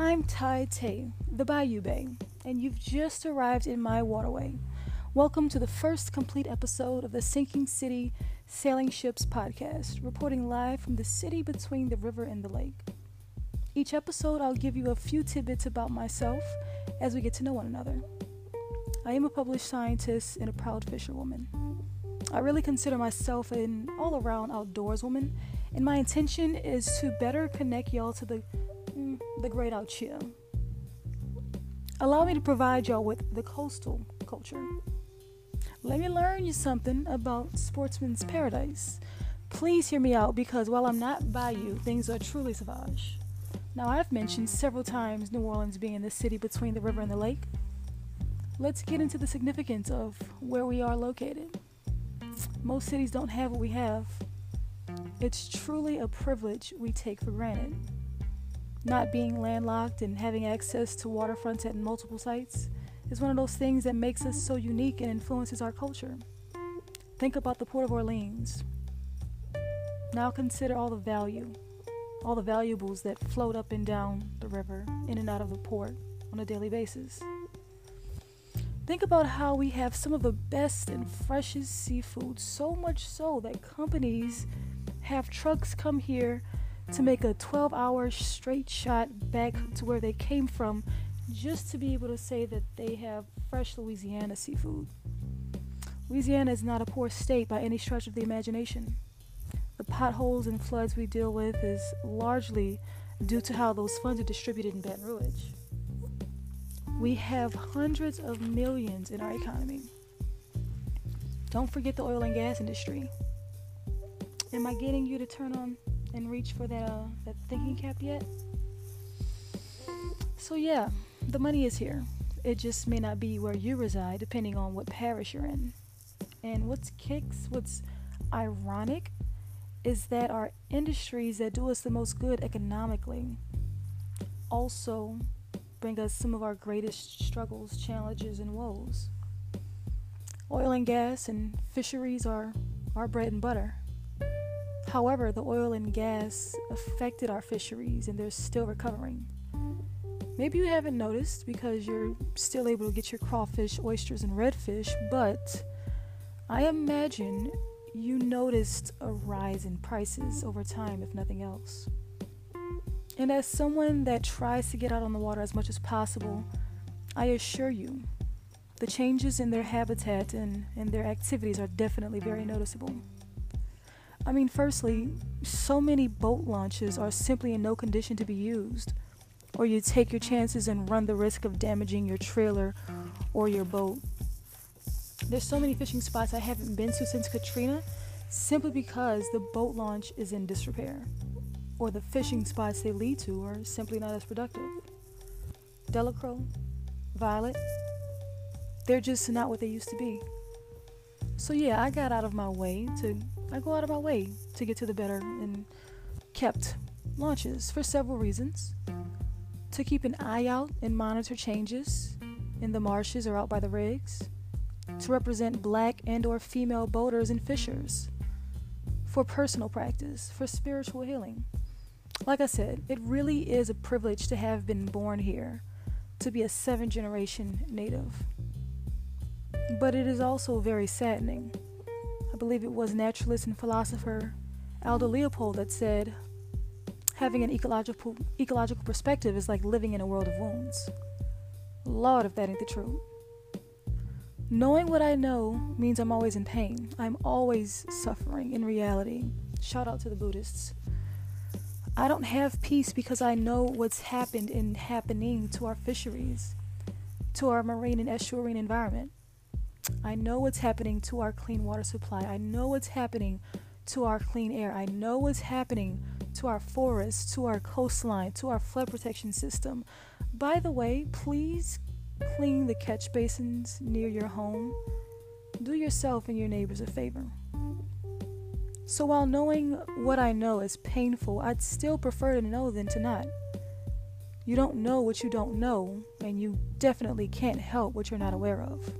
I'm Tai Tay, the Bayou Bay, and you've just arrived in my waterway. Welcome to the first complete episode of the Sinking City Sailing Ships podcast, reporting live from the city between the river and the lake. Each episode, I'll give you a few tidbits about myself as we get to know one another. I am a published scientist and a proud fisherwoman. I really consider myself an all around outdoors woman, and my intention is to better connect y'all to the the great out here. Allow me to provide y'all with the coastal culture. Let me learn you something about sportsman's paradise. Please hear me out because while I'm not bayou, things are truly savage. Now, I've mentioned several times New Orleans being the city between the river and the lake. Let's get into the significance of where we are located. Most cities don't have what we have. It's truly a privilege we take for granted. Not being landlocked and having access to waterfronts at multiple sites is one of those things that makes us so unique and influences our culture. Think about the Port of Orleans. Now consider all the value, all the valuables that float up and down the river, in and out of the port on a daily basis. Think about how we have some of the best and freshest seafood, so much so that companies have trucks come here to make a 12 hour straight shot back to where they came from just to be able to say that they have fresh Louisiana seafood. Louisiana is not a poor state by any stretch of the imagination. The potholes and floods we deal with is largely due to how those funds are distributed in Baton Rouge. We have hundreds of millions in our economy. Don't forget the oil and gas industry. Am I getting you to turn on and reach for that uh, that thinking cap yet? So yeah, the money is here. It just may not be where you reside, depending on what parish you're in. And what's kicks, what's ironic, is that our industries that do us the most good economically also bring us some of our greatest struggles, challenges, and woes. Oil and gas and fisheries are our bread and butter. However, the oil and gas affected our fisheries and they're still recovering. Maybe you haven't noticed because you're still able to get your crawfish, oysters, and redfish, but I imagine you noticed a rise in prices over time, if nothing else. And as someone that tries to get out on the water as much as possible, I assure you, the changes in their habitat and, and their activities are definitely very noticeable. I mean, firstly, so many boat launches are simply in no condition to be used, or you take your chances and run the risk of damaging your trailer or your boat. There's so many fishing spots I haven't been to since Katrina simply because the boat launch is in disrepair or the fishing spots they lead to are simply not as productive. Delacroix, Violet, they're just not what they used to be. So yeah, I got out of my way to I go out of my way to get to the better and kept launches for several reasons. To keep an eye out and monitor changes in the marshes or out by the rigs. To represent black and or female boaters and fishers. For personal practice, for spiritual healing like I said, it really is a privilege to have been born here, to be a seven generation native. But it is also very saddening. Believe it was naturalist and philosopher Aldo Leopold that said, having an ecological, ecological perspective is like living in a world of wounds. Lord, if that ain't the truth. Knowing what I know means I'm always in pain. I'm always suffering in reality. Shout out to the Buddhists. I don't have peace because I know what's happened and happening to our fisheries, to our marine and estuarine environment. I know what's happening to our clean water supply. I know what's happening to our clean air. I know what's happening to our forests, to our coastline, to our flood protection system. By the way, please clean the catch basins near your home. Do yourself and your neighbors a favor. So while knowing what I know is painful, I'd still prefer to know than to not. You don't know what you don't know, and you definitely can't help what you're not aware of.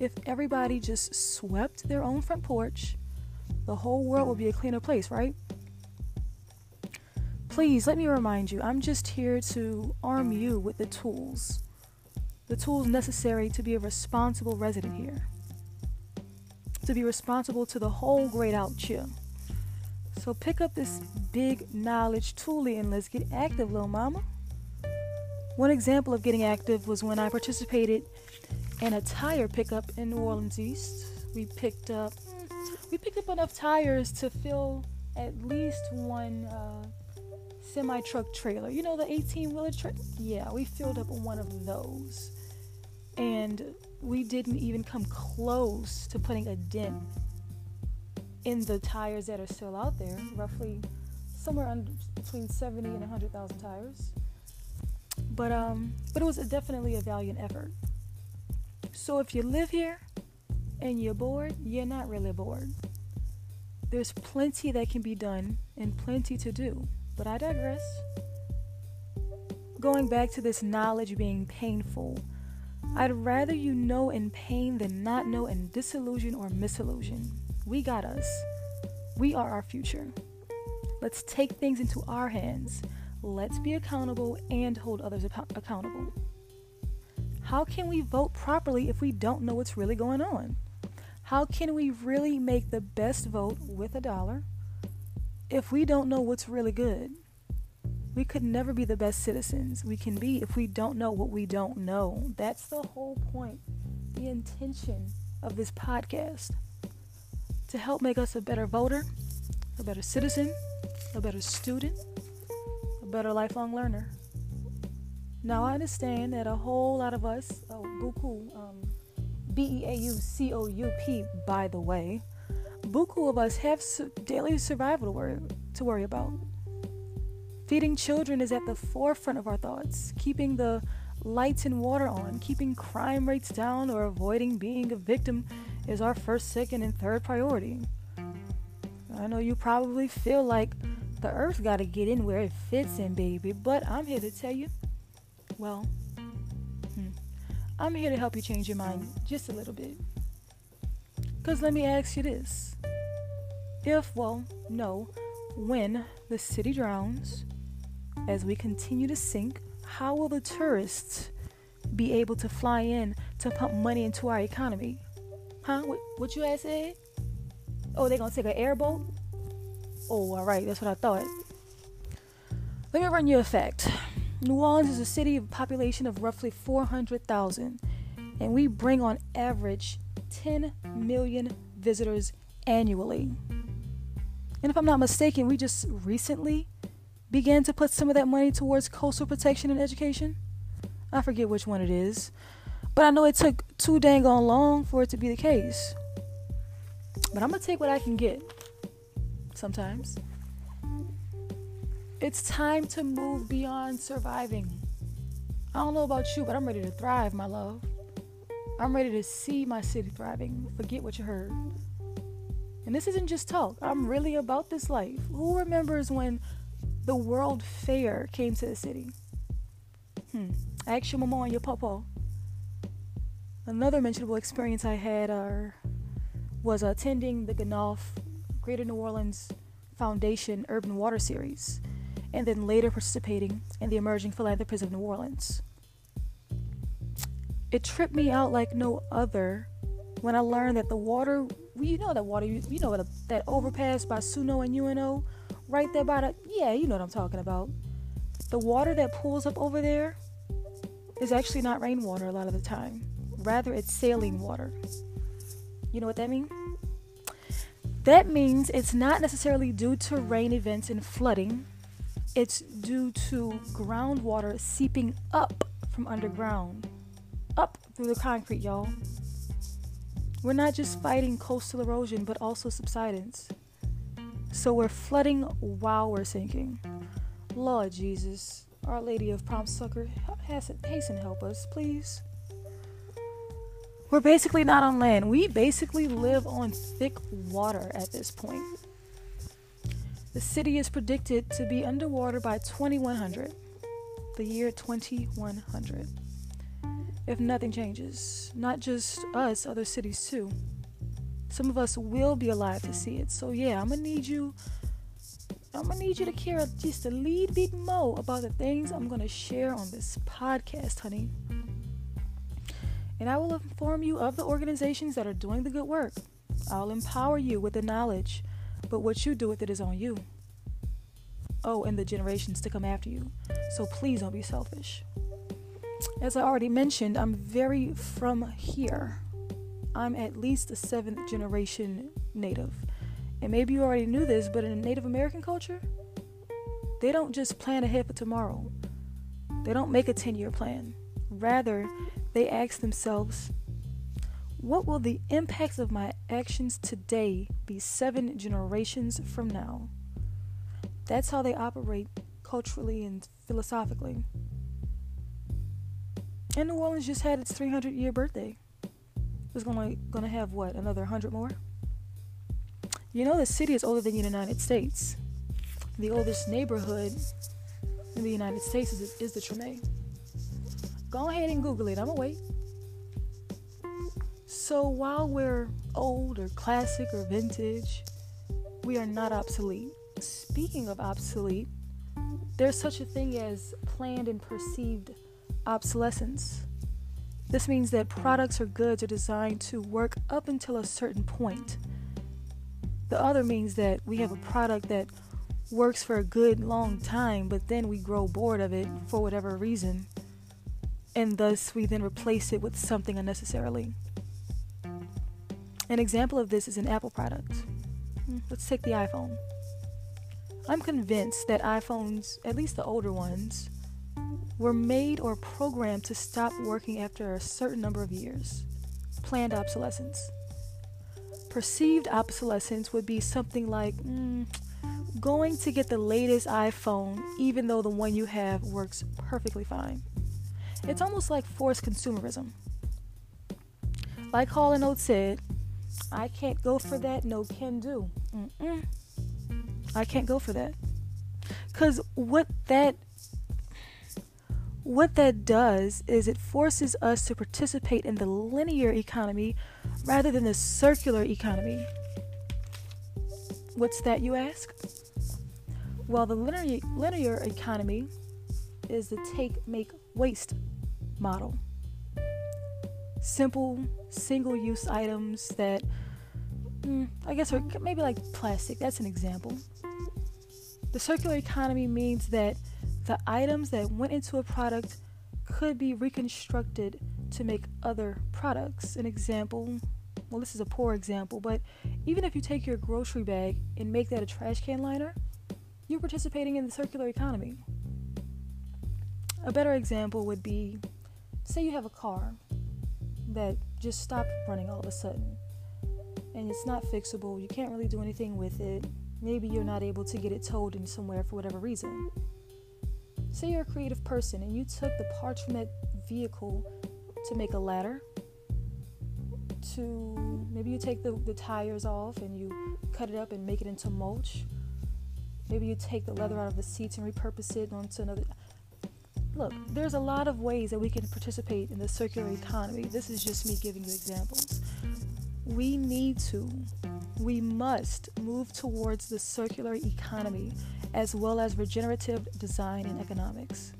If everybody just swept their own front porch, the whole world would be a cleaner place, right? Please let me remind you, I'm just here to arm you with the tools. The tools necessary to be a responsible resident here. To be responsible to the whole great out here. So pick up this big knowledge toolie and let's get active, little mama. One example of getting active was when I participated in a tire pickup in New Orleans East. We picked up we picked up enough tires to fill at least one uh, semi truck trailer. You know the 18 wheeler truck? Yeah, we filled up one of those. And we didn't even come close to putting a dent in the tires that are still out there, roughly somewhere under, between 70 and 100,000 tires. But um, but it was a, definitely a valiant effort. So if you live here and you're bored, you're not really bored. There's plenty that can be done and plenty to do. But I digress. Going back to this knowledge being painful, I'd rather you know in pain than not know in disillusion or misillusion. We got us. We are our future. Let's take things into our hands. Let's be accountable and hold others accountable. How can we vote properly if we don't know what's really going on? How can we really make the best vote with a dollar if we don't know what's really good? We could never be the best citizens we can be if we don't know what we don't know. That's the whole point, the intention of this podcast to help make us a better voter, a better citizen, a better student, a better lifelong learner. Now, I understand that a whole lot of us, oh, buku, um, B E A U C O U P, by the way, buku of us have su- daily survival to worry, to worry about. Feeding children is at the forefront of our thoughts, keeping the lights and water on, keeping crime rates down, or avoiding being a victim is our first, second, and third priority. I know you probably feel like the earth got to get in where it fits in, baby, but I'm here to tell you, well, hmm, I'm here to help you change your mind just a little bit. Because let me ask you this if, well, no, when the city drowns, as we continue to sink, how will the tourists be able to fly in to pump money into our economy? Huh? What, what you asked said? Oh, they gonna take an airboat? Oh, all right. That's what I thought. Let me run you a fact. New Orleans is a city of a population of roughly 400,000, and we bring on average 10 million visitors annually. And if I'm not mistaken, we just recently began to put some of that money towards coastal protection and education. I forget which one it is. But I know it took too dang on long for it to be the case. But I'm gonna take what I can get. Sometimes. It's time to move beyond surviving. I don't know about you, but I'm ready to thrive, my love. I'm ready to see my city thriving. Forget what you heard. And this isn't just talk. I'm really about this life. Who remembers when the World Fair came to the city? Hmm. Ask your mama and your papa. Another mentionable experience I had uh, was attending the GNOF Greater New Orleans Foundation Urban Water Series, and then later participating in the Emerging Philanthropists of New Orleans. It tripped me out like no other when I learned that the water, you know that water, you know that overpass by SUNO and UNO, right there by the, yeah, you know what I'm talking about. The water that pools up over there is actually not rainwater a lot of the time rather it's saline water. You know what that means? That means it's not necessarily due to rain events and flooding. It's due to groundwater seeping up from underground, up through the concrete, y'all. We're not just fighting coastal erosion, but also subsidence. So we're flooding while we're sinking. Lord Jesus, Our Lady of Prompt Succor, hasten help us, please. We're basically not on land. We basically live on thick water at this point. The city is predicted to be underwater by 2100, the year 2100. If nothing changes, not just us, other cities too. Some of us will be alive to see it. So, yeah, I'm gonna need you I'm gonna need you to care just a lead bit more about the things I'm gonna share on this podcast, honey. And I will inform you of the organizations that are doing the good work. I'll empower you with the knowledge, but what you do with it is on you. Oh, and the generations to come after you. So please don't be selfish. As I already mentioned, I'm very from here. I'm at least a seventh generation native. And maybe you already knew this, but in Native American culture, they don't just plan ahead for tomorrow. They don't make a 10 year plan. Rather, they ask themselves, what will the impacts of my actions today be seven generations from now? That's how they operate culturally and philosophically. And New Orleans just had its 300 year birthday. It's gonna gonna have what another 100 more. You know the city is older than the United States. The oldest neighborhood in the United States is, is the Treme. Go ahead and Google it. I'm gonna wait. So while we're old or classic or vintage, we are not obsolete. Speaking of obsolete, there's such a thing as planned and perceived obsolescence. This means that products or goods are designed to work up until a certain point. The other means that we have a product that works for a good long time, but then we grow bored of it for whatever reason, and thus we then replace it with something unnecessarily. An example of this is an Apple product. Hmm, let's take the iPhone. I'm convinced that iPhones, at least the older ones, were made or programmed to stop working after a certain number of years. Planned obsolescence. Perceived obsolescence would be something like mm, going to get the latest iPhone even though the one you have works perfectly fine. It's almost like forced consumerism. Like Hall and Oates said, I can't go for that, no can do. Mm-mm. I can't go for that. Cuz what that what that does is it forces us to participate in the linear economy rather than the circular economy. What's that, you ask? Well, the linear, linear economy is the take, make, waste model. Simple, single use items that, mm, I guess, are maybe like plastic. That's an example. The circular economy means that the items that went into a product could be reconstructed to make other products. An example, well, this is a poor example, but even if you take your grocery bag and make that a trash can liner, you're participating in the circular economy. A better example would be say you have a car that just stopped running all of a sudden and it's not fixable, you can't really do anything with it. Maybe you're not able to get it towed in somewhere for whatever reason. Say you're a creative person and you took the that vehicle to make a ladder, to maybe you take the, the tires off and you cut it up and make it into mulch. Maybe you take the leather out of the seats and repurpose it onto another. Look, there's a lot of ways that we can participate in the circular economy. This is just me giving you examples. We need to, we must move towards the circular economy as well as regenerative design and economics.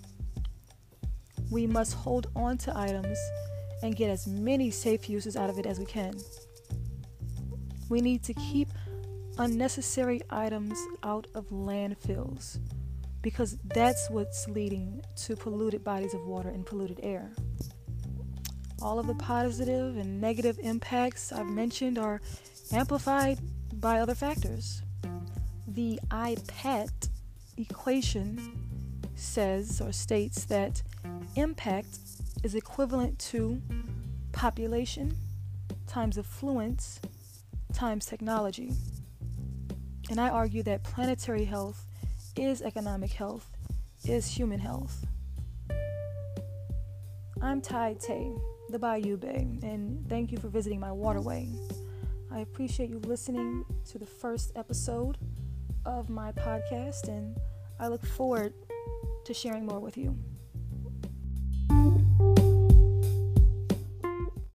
We must hold on to items and get as many safe uses out of it as we can. We need to keep unnecessary items out of landfills because that's what's leading to polluted bodies of water and polluted air. All of the positive and negative impacts I've mentioned are amplified by other factors the IPAT equation says or states that impact is equivalent to population times affluence times technology. And I argue that planetary health is economic health, is human health. I'm Tai Tay, the Bayou Bay, and thank you for visiting my waterway. I appreciate you listening to the first episode of my podcast, and I look forward to sharing more with you.